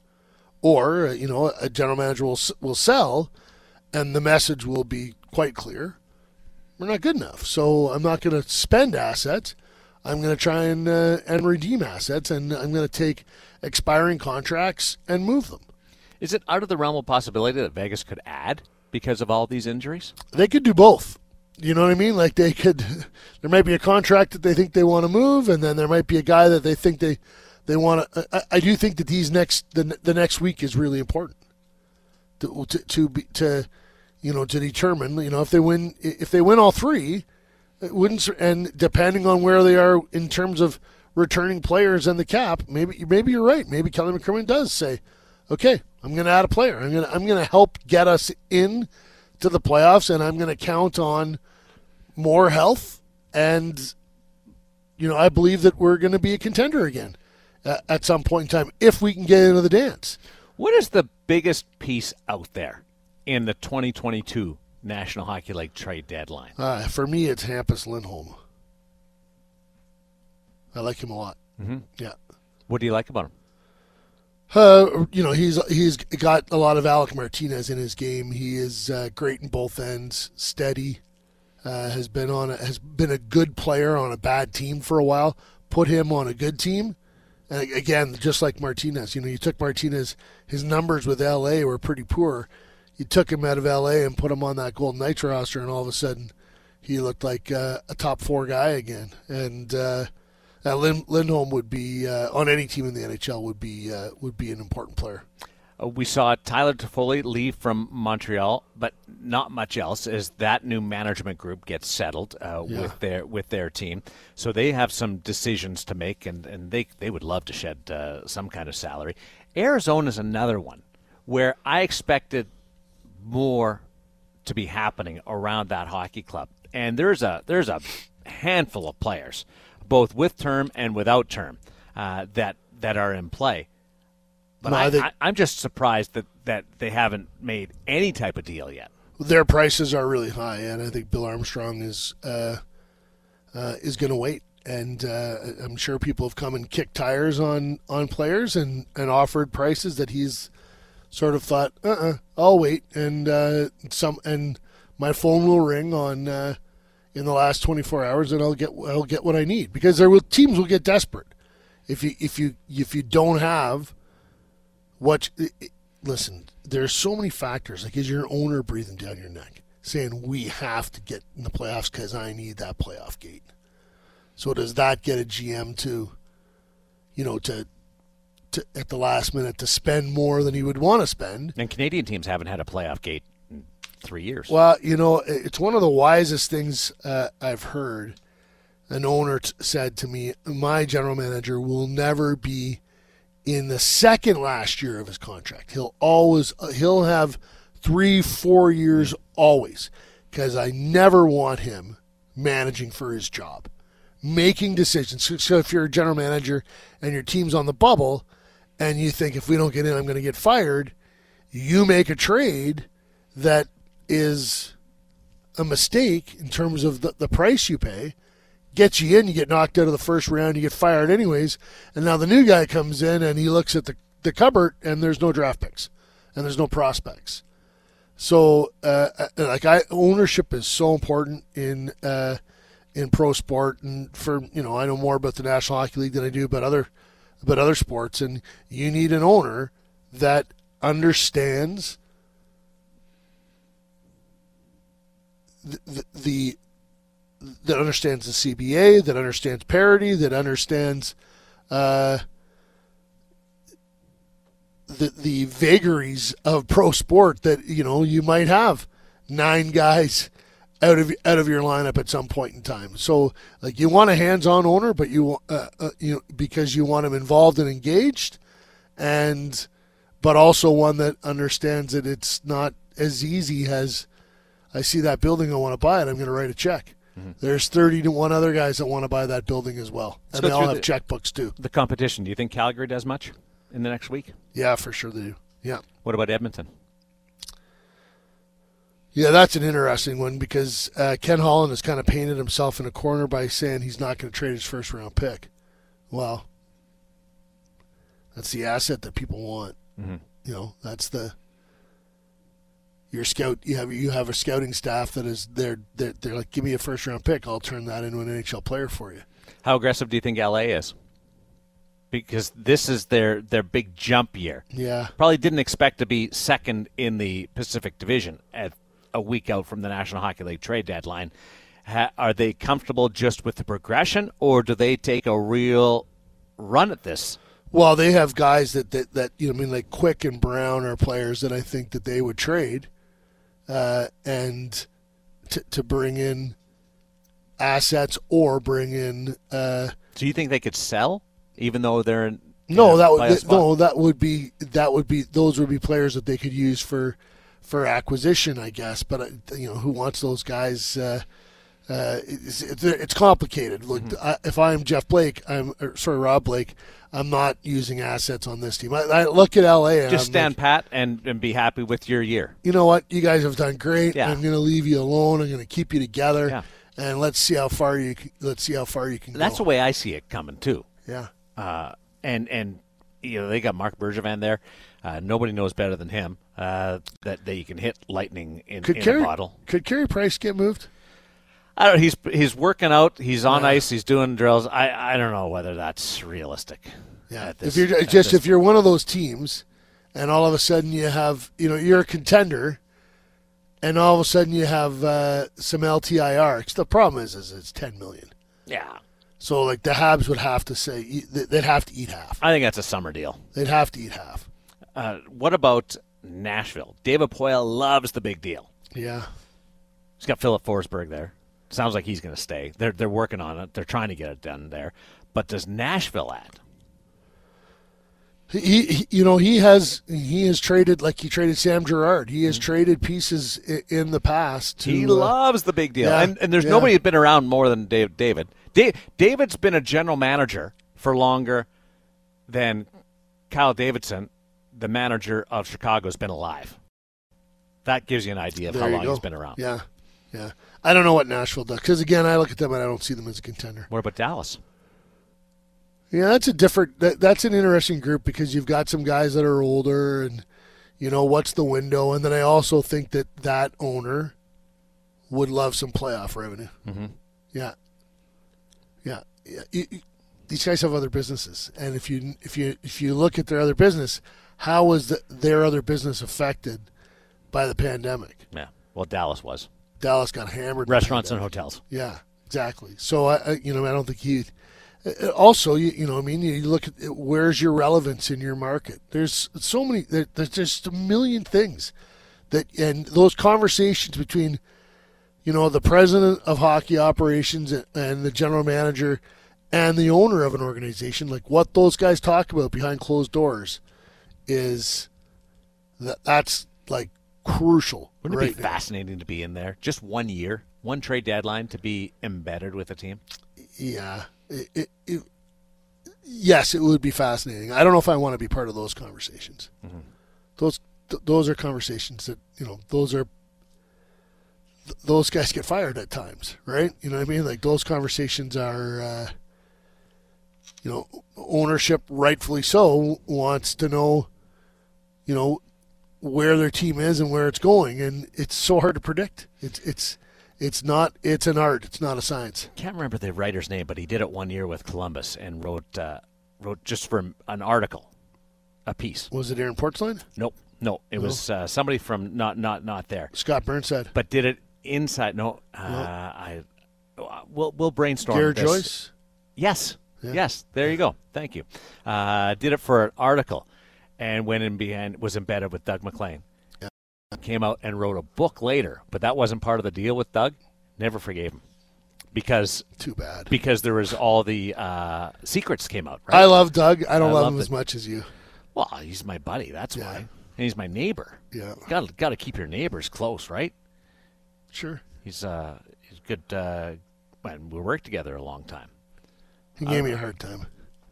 S3: Or, uh, you know, a general manager will will sell and the message will be quite clear. We're not good enough. So I'm not going to spend assets. I'm going to try and uh, and redeem assets and I'm going to take expiring contracts and move them.
S2: Is it out of the realm of possibility that Vegas could add because of all these injuries?
S3: they could do both. You know what I mean? Like they could, there might be a contract that they think they want to move, and then there might be a guy that they think they they want to. I, I do think that these next the the next week is really important to to to, be, to you know to determine you know if they win if they win all three, wouldn't and depending on where they are in terms of returning players and the cap, maybe maybe you're right. Maybe Kelly McCrimmon does say, okay, I'm going to add a player. I'm going to I'm going to help get us in to the playoffs, and I'm going to count on more health. And you know, I believe that we're going to be a contender again uh, at some point in time if we can get into the dance.
S2: What is the biggest piece out there in the 2022 National Hockey League trade deadline?
S3: Uh, for me, it's Hampus Lindholm. I like him a lot. Mm-hmm. Yeah.
S2: What do you like about him?
S3: Uh, you know, he's he's got a lot of Alec Martinez in his game. He is uh, great in both ends, steady. Uh, has been on a, has been a good player on a bad team for a while. Put him on a good team, and again, just like Martinez, you know, you took Martinez. His numbers with LA were pretty poor. You took him out of LA and put him on that Golden Knights roster, and all of a sudden, he looked like uh, a top four guy again. And uh, uh, Lin- Lindholm would be uh, on any team in the NHL would be uh, would be an important player.
S2: Uh, we saw Tyler Toffoli leave from Montreal, but not much else as that new management group gets settled uh,
S3: Yeah.
S2: with their with their team. So they have some decisions to make, and, and they they would love to shed uh, some kind of salary. Arizona is another one where I expected more to be happening around that hockey club, and there's a there's a handful of players, both with term and without term, uh, that that are in play. But
S3: No, I think-
S2: I, I'm just surprised that, that they haven't made any type of deal yet.
S3: Their prices are really high, and I think Bill Armstrong is uh, uh, is going to wait. And uh, I'm sure people have come and kicked tires on on players and, and offered prices that he's sort of thought, uh, uh-uh, I'll wait. And uh, some and my phone will ring on uh, in the last 24 hours, and I'll get I'll get what I need because there will teams will get desperate if you if you if you don't have what. Listen, there's so many factors. Like, is your owner breathing down your neck, saying we have to get in the playoffs because I need that playoff gate? So does that get a GM to, you know, to, to at the last minute to spend more than he would want to spend?
S2: And Canadian teams haven't had a playoff gate in three years.
S3: Well, you know, it's one of the wisest things uh, I've heard. An owner t- said to me, "My general manager will never be in the second last year of his contract. He'll always uh, he'll have three, four years always, because I never want him managing for his job." making decisions. So, so if you're a general manager and your team's on the bubble and you think if we don't get in, I'm going to get fired, you make a trade that is a mistake in terms of the, the price you pay, gets you in, you get knocked out of the first round, you get fired anyways, and now the new guy comes in and he looks at the, the cupboard and there's no draft picks and there's no prospects. So, uh, uh like I, ownership is so important in uh, in pro sport and for you know I know more about the National Hockey League than I do about other about other sports and you need an owner that understands the, the, the that understands the CBA, that understands parity, that understands uh, the the vagaries of pro sport. That you know you might have nine guys out of out of your lineup at some point in time. So like you want a hands-on owner, but you uh, uh, you because you want him involved and engaged, and but also one that understands that it's not as easy as I see that building, I want to buy it. I'm going to write a check. Mm-hmm. There's 30 to one other guys that want to buy that building as well, Let's and they all have the, checkbooks too.
S2: The competition. Do you think Calgary does much in the next week?
S3: Yeah, for sure they do. Yeah.
S2: What about Edmonton?
S3: Yeah, that's an interesting one because uh, Ken Holland has kind of painted himself in a corner by saying he's not going to trade his first round pick. Well, that's the asset that people want. Mm-hmm. You know, that's the your scout. You have you have a scouting staff that is they're, they're they're like, give me a first round pick, I'll turn that into an NHL player for you.
S2: How aggressive do you think LA is? Because this is their their big jump year.
S3: Yeah,
S2: probably didn't expect to be second in the Pacific Division at a week out from the National Hockey League trade deadline. Ha, are they comfortable just with the progression, or do they take a real run at this?
S3: Well, they have guys that, that, that you know, I mean, like Quick and Brown are players that I think that they would trade, uh, and to, to bring in assets or bring in. Uh,
S2: do you think they could sell, even though they're in?
S3: No, that would no, that would be that would be those would be players that they could use for for acquisition, I guess. But uh, you know, who wants those guys? Uh, uh, it's, it's, complicated. Look, mm-hmm. I, if I'm Jeff Blake, I'm sorry, Rob Blake. I'm not using assets on this team. I, I look at LA and
S2: just
S3: I'm
S2: stand
S3: like,
S2: pat and, and be happy with your year.
S3: You know what? You guys have done great. Yeah. I'm going to leave you alone. I'm going to keep you together, yeah. and let's see how far you let's see how far you can.
S2: Go that's
S3: go.
S2: the way I see it coming too.
S3: Yeah.
S2: Uh, and and you know they got Marc Bergevin there. Uh, nobody knows better than him uh, that, that you can hit lightning in, could in
S3: Carey,
S2: a bottle.
S3: Could Carey Price get moved?
S2: I don't. He's he's working out. He's on yeah. ice. He's doing drills. I, I don't know whether that's realistic.
S3: Yeah. This, if you're just if you're one of those teams, and all of a sudden you have you know you're a contender, and all of a sudden you have uh, some LTIR. The problem is is it's ten million.
S2: Yeah.
S3: So like the Habs would have to say they'd have to eat half.
S2: I think that's a summer deal.
S3: They'd have to eat half.
S2: Uh, what about Nashville? David Poile loves the big deal.
S3: Yeah.
S2: He's got Filip Forsberg there. Sounds like he's going to stay. They're they're working on it. They're trying to get it done there. But does Nashville add?
S3: He, he, you know, he has he has traded like he traded Sam Girard. He has mm-hmm. traded pieces in, the past. To,
S2: he uh, loves the big deal, yeah, and, and there's yeah. nobody who's been around more than Dave, David. David's been a general manager for longer than Kyle Davidson the manager of Chicago has been alive. That gives you an idea of there how long go. he's been around.
S3: Yeah, yeah. I don't know what Nashville does because again, I look at them and I don't see them as a contender.
S2: What about Dallas?
S3: Yeah, that's a different. That, that's an interesting group because you've got some guys that are older, and you know what's the window. And then I also think that that owner would love some playoff revenue.
S2: Mhm.
S3: Yeah, yeah. yeah. You- you- these guys have other businesses, and if you if you if you look at their other business, how was the, their other business affected by the pandemic?
S2: Yeah. Well, Dallas was
S3: Dallas got hammered.
S2: restaurants and hotels.
S3: Yeah, exactly. So I, I you know, I don't think he. uh, Also, you, you know, I mean, you look at where's your relevance in your market. There's so many. There, there's just a million things that, and those conversations between, you know, the president of hockey operations and, and the general manager, and the owner of an organization, like what those guys talk about behind closed doors, is that that's like crucial.
S2: Wouldn't
S3: right
S2: it be
S3: now.
S2: fascinating to be in there? Just one year, one trade deadline to be embedded with a team.
S3: Yeah. It, it, it, yes, it would be fascinating. I don't know if I want to be part of those conversations. Those th- those are conversations that you know. Those are th- those guys get fired at times, right? You know what I mean? Like those conversations are. Uh, you know, ownership, rightfully so, wants to know, you know, where their team is and where it's going, and it's so hard to predict. It's it's it's not. It's an art. It's not a science.
S2: Can't remember the writer's name, but he did it one year with Columbus and wrote uh, wrote just for an article, a piece.
S3: Was it Aaron Portzline?
S2: Nope, no, it was uh, somebody from not not not there,
S3: Scott Burnside.
S2: but did it inside. No, uh, I uh, we'll we'll brainstorm. This.
S3: Joyce.
S2: Yes.
S3: Yeah.
S2: Yes. There you go. Thank you. Uh, did it for an article, and went in behind was embedded with Doug MacLean.
S3: Yeah.
S2: Came out and wrote a book later, but that wasn't part of the deal with Doug. Never forgave him because
S3: Too bad.
S2: because there was all the uh, secrets came out. Right.
S3: I love Doug. I don't
S2: I
S3: love him
S2: it.
S3: as much as you.
S2: well, he's my buddy. That's
S3: Yeah.
S2: why. And he's my neighbor.
S3: Yeah,
S2: Got got to keep your neighbors close, right?
S3: sure.
S2: He's uh he's good. Uh, and we worked together a long time.
S3: He gave me a hard time.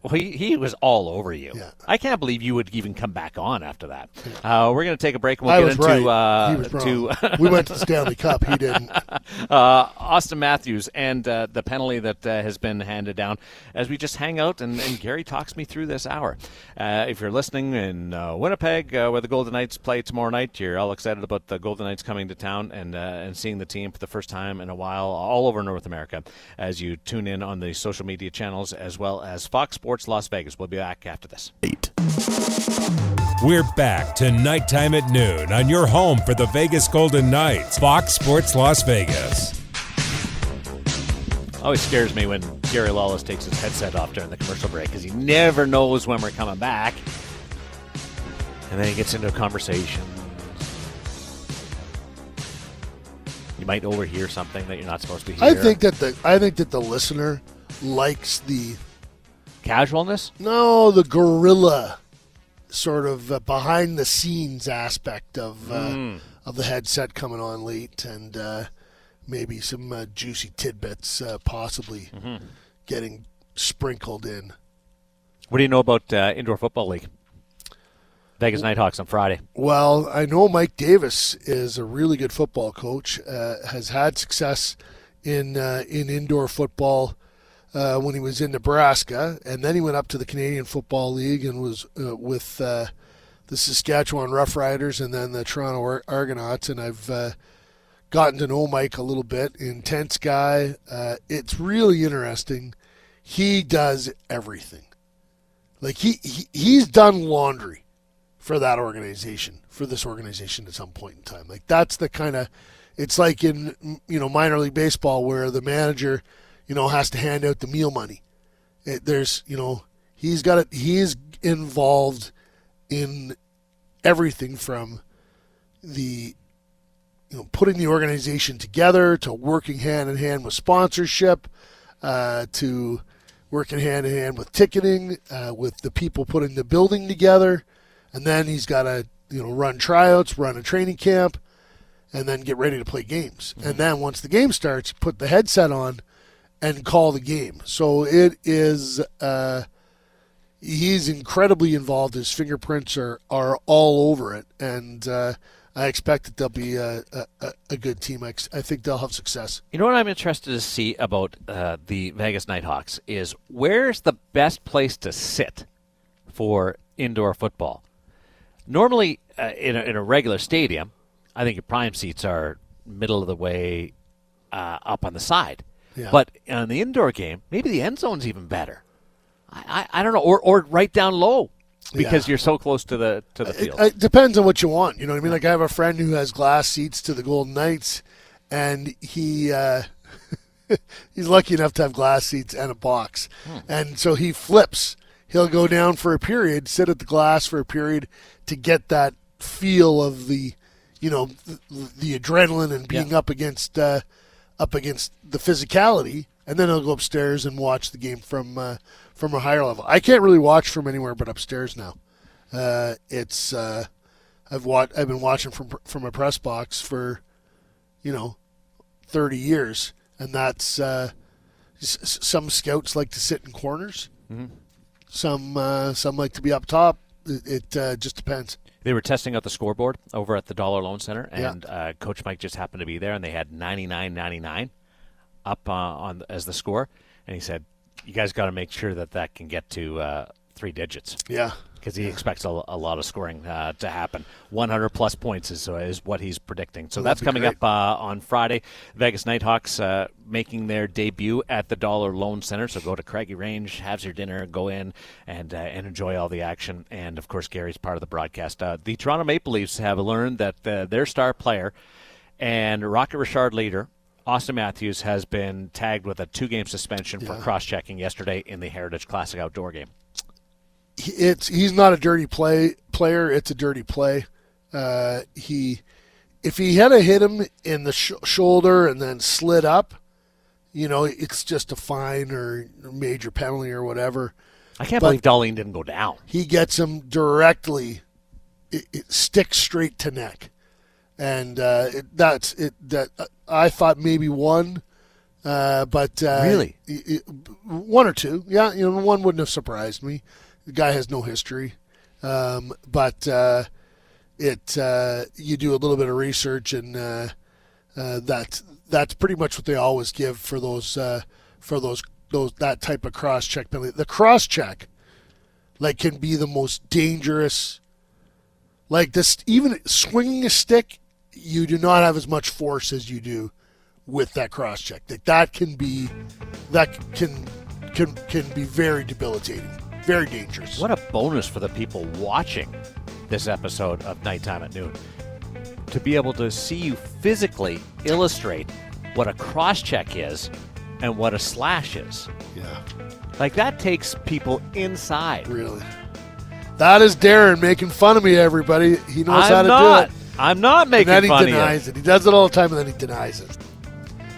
S2: Well, he, he was all over you.
S3: Yeah.
S2: I can't believe you would even come back on after that. Uh, we're going to take a break and we'll
S3: I
S2: get
S3: was
S2: into
S3: right.
S2: uh,
S3: he was
S2: to
S3: we went to the Stanley Cup. He didn't.
S2: uh, Auston Matthews and uh, the penalty that uh, has been handed down as we just hang out and, and Gary talks me through this hour. Uh, if you're listening in uh, Winnipeg, uh, where the Golden Knights play tomorrow night, you're all excited about the Golden Knights coming to town and uh, and seeing the team for the first time in a while all over North America. As you tune in on the social media channels as well as Fox Sports Las Vegas, we'll be back after this. Eight.
S1: We're back to nighttime at noon on your home for the Vegas Golden Knights, Fox Sports Las Vegas.
S2: Always scares me when Gary Lawless takes his headset off during the commercial break because he never knows when we're coming back. And then he gets into a conversation. You might overhear something that you're not supposed to hear.
S3: I think that the I think that the listener likes the
S2: casualness.
S3: no the gorilla sort of uh, behind the scenes aspect of uh,
S2: Mm.
S3: of the headset coming on late and uh, maybe some uh, juicy tidbits uh, possibly
S2: Mm-hmm.
S3: getting sprinkled in.
S2: What do you know about uh, indoor football league? Vegas Knight Hawks on Friday.
S3: Well, I know Mike Davis is a really good football coach. Uh, has had success in uh, in indoor football uh, when he was in Nebraska, and then he went up to the Canadian Football League and was uh, with uh, the Saskatchewan Roughriders and then the Toronto Ar- Argonauts. And I've uh, gotten to know Mike a little bit. Intense guy. Uh, it's really interesting. He does everything. Like he, he he's done laundry for that organization, for this organization at some point in time. Like that's the kind of it's like in you know minor league baseball where the manager, you know, has to hand out the meal money. It, there's you know he's got it. He's involved in everything from the you know putting the organization together to working hand in hand with sponsorship uh, to working hand in hand with ticketing uh, with the people putting the building together and then he's got to you know run tryouts run a training camp and then get ready to play games and then once the game starts put the headset on and call the game so it is uh, he's incredibly involved his fingerprints are, are all over it and uh, I expect that they'll be a, a, a good team. I, I think they'll have success.
S2: You know what I'm interested to see about uh, the Vegas Knight Hawks is where's the best place to sit for indoor football? Normally, uh, in, a, in a regular stadium, I think your prime seats are middle of the way uh, up on the side.
S3: Yeah.
S2: But on the indoor game, maybe the end zone's even better. I, I, I don't know, or or right down low because
S3: Yeah.
S2: you're so close to the to the field.
S3: it depends on what you want. You know what I mean? Like I have a friend who has glass seats to the Golden Knights, and he uh, he's lucky enough to have glass seats and a box, and so he flips. He'll go down for a period, sit at the glass for a period to get that feel of the, you know, the, the adrenaline and being
S2: Yeah.
S3: up against uh, up against the physicality, and then he'll go upstairs and watch the game from uh, from a higher level. I can't really watch from anywhere but upstairs now. Uh, it's uh, I've watched I've been watching from from a press box for you know thirty years, and that's uh, some scouts like to sit in corners. Some uh, some like to be up top. It, it uh, just depends.
S2: They were testing out the scoreboard over at the Dollar Loan Center,
S3: Yeah.
S2: and uh, Coach Mike just happened to be there, and they had 99.99 up uh, on as the score, and he said, "You guys got to make sure that that can get to uh, three digits."
S3: Yeah,
S2: because he expects a, a lot of scoring uh, to happen. 100 plus points is, uh, is what he's predicting. So that's coming
S3: great.
S2: up uh, on Friday. Vegas Knight Hawks uh, making their debut at the Dollar Loan Center. So go to Craggy Range, have your dinner, go in and uh, and enjoy all the action. And of course, Gary's part of the broadcast. Uh, the Toronto Maple Leafs have learned that uh, their star player and Rocket Richard leader. Auston Matthews has been tagged with a two-game suspension for cross-checking yesterday in the Heritage Classic outdoor game.
S3: It's he's not a dirty play player. It's a dirty play. Uh, he if he had a hit him in the sh- shoulder and then slid up, you know, it's just a fine or major penalty or whatever.
S2: I can't
S3: But-
S2: believe Dahlin didn't go down.
S3: he gets him directly it, it sticks straight to neck and uh, it, that's it that i thought maybe one uh, but uh,
S2: Really?
S3: it- it- one or two yeah you know one wouldn't have surprised me the guy has no history um, but uh, it uh, you do a little bit of research and uh, uh, that's that's pretty much what they always give for those uh, for those those that type of cross check penalty. The cross check like can be the most dangerous. Like this, even swinging a stick, you do not have as much force as you do with that cross check. Like that can be, that can can can be very debilitating, very dangerous.
S2: What a bonus for the people watching this episode of Nighttime at Noon to be able to see you physically illustrate what a cross check is and what a slash is.
S3: Yeah,
S2: Like that takes people inside.
S3: really. That is Darren making fun of me. Everybody, he knows how
S2: I'm
S3: to
S2: not.
S3: do it.
S2: I'm not
S3: And
S2: making
S3: then he
S2: fun of you.
S3: He denies it. He does it all the time, and then he denies it.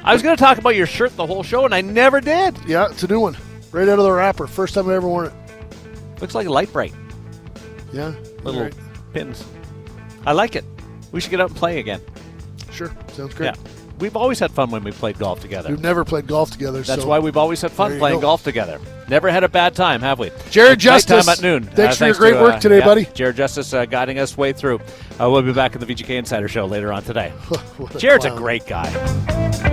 S2: I was going to talk about your shirt the whole show, and I never did.
S3: Yeah, it's a new one, right out of the wrapper. First time I ever worn it.
S2: Looks like a Lite-Brite.
S3: Yeah,
S2: Little
S3: right.
S2: pins. I like it. We should get out and play again.
S3: Sure, sounds great.
S2: Yeah. We've always had fun when we played golf together.
S3: We've never played golf together.
S2: That's
S3: so
S2: why we've always had fun playing
S3: go.
S2: golf together. Never had a bad time, have we?
S3: Jared Justice,
S2: at noon.
S3: thanks
S2: Uh,
S3: for your
S2: to,
S3: great work
S2: uh,
S3: today,
S2: yeah,
S3: buddy.
S2: Jared Justice uh, guiding us way through. Uh, we'll be back in the VGK Insider Show later on today.
S3: What a
S2: Jared's a great guy.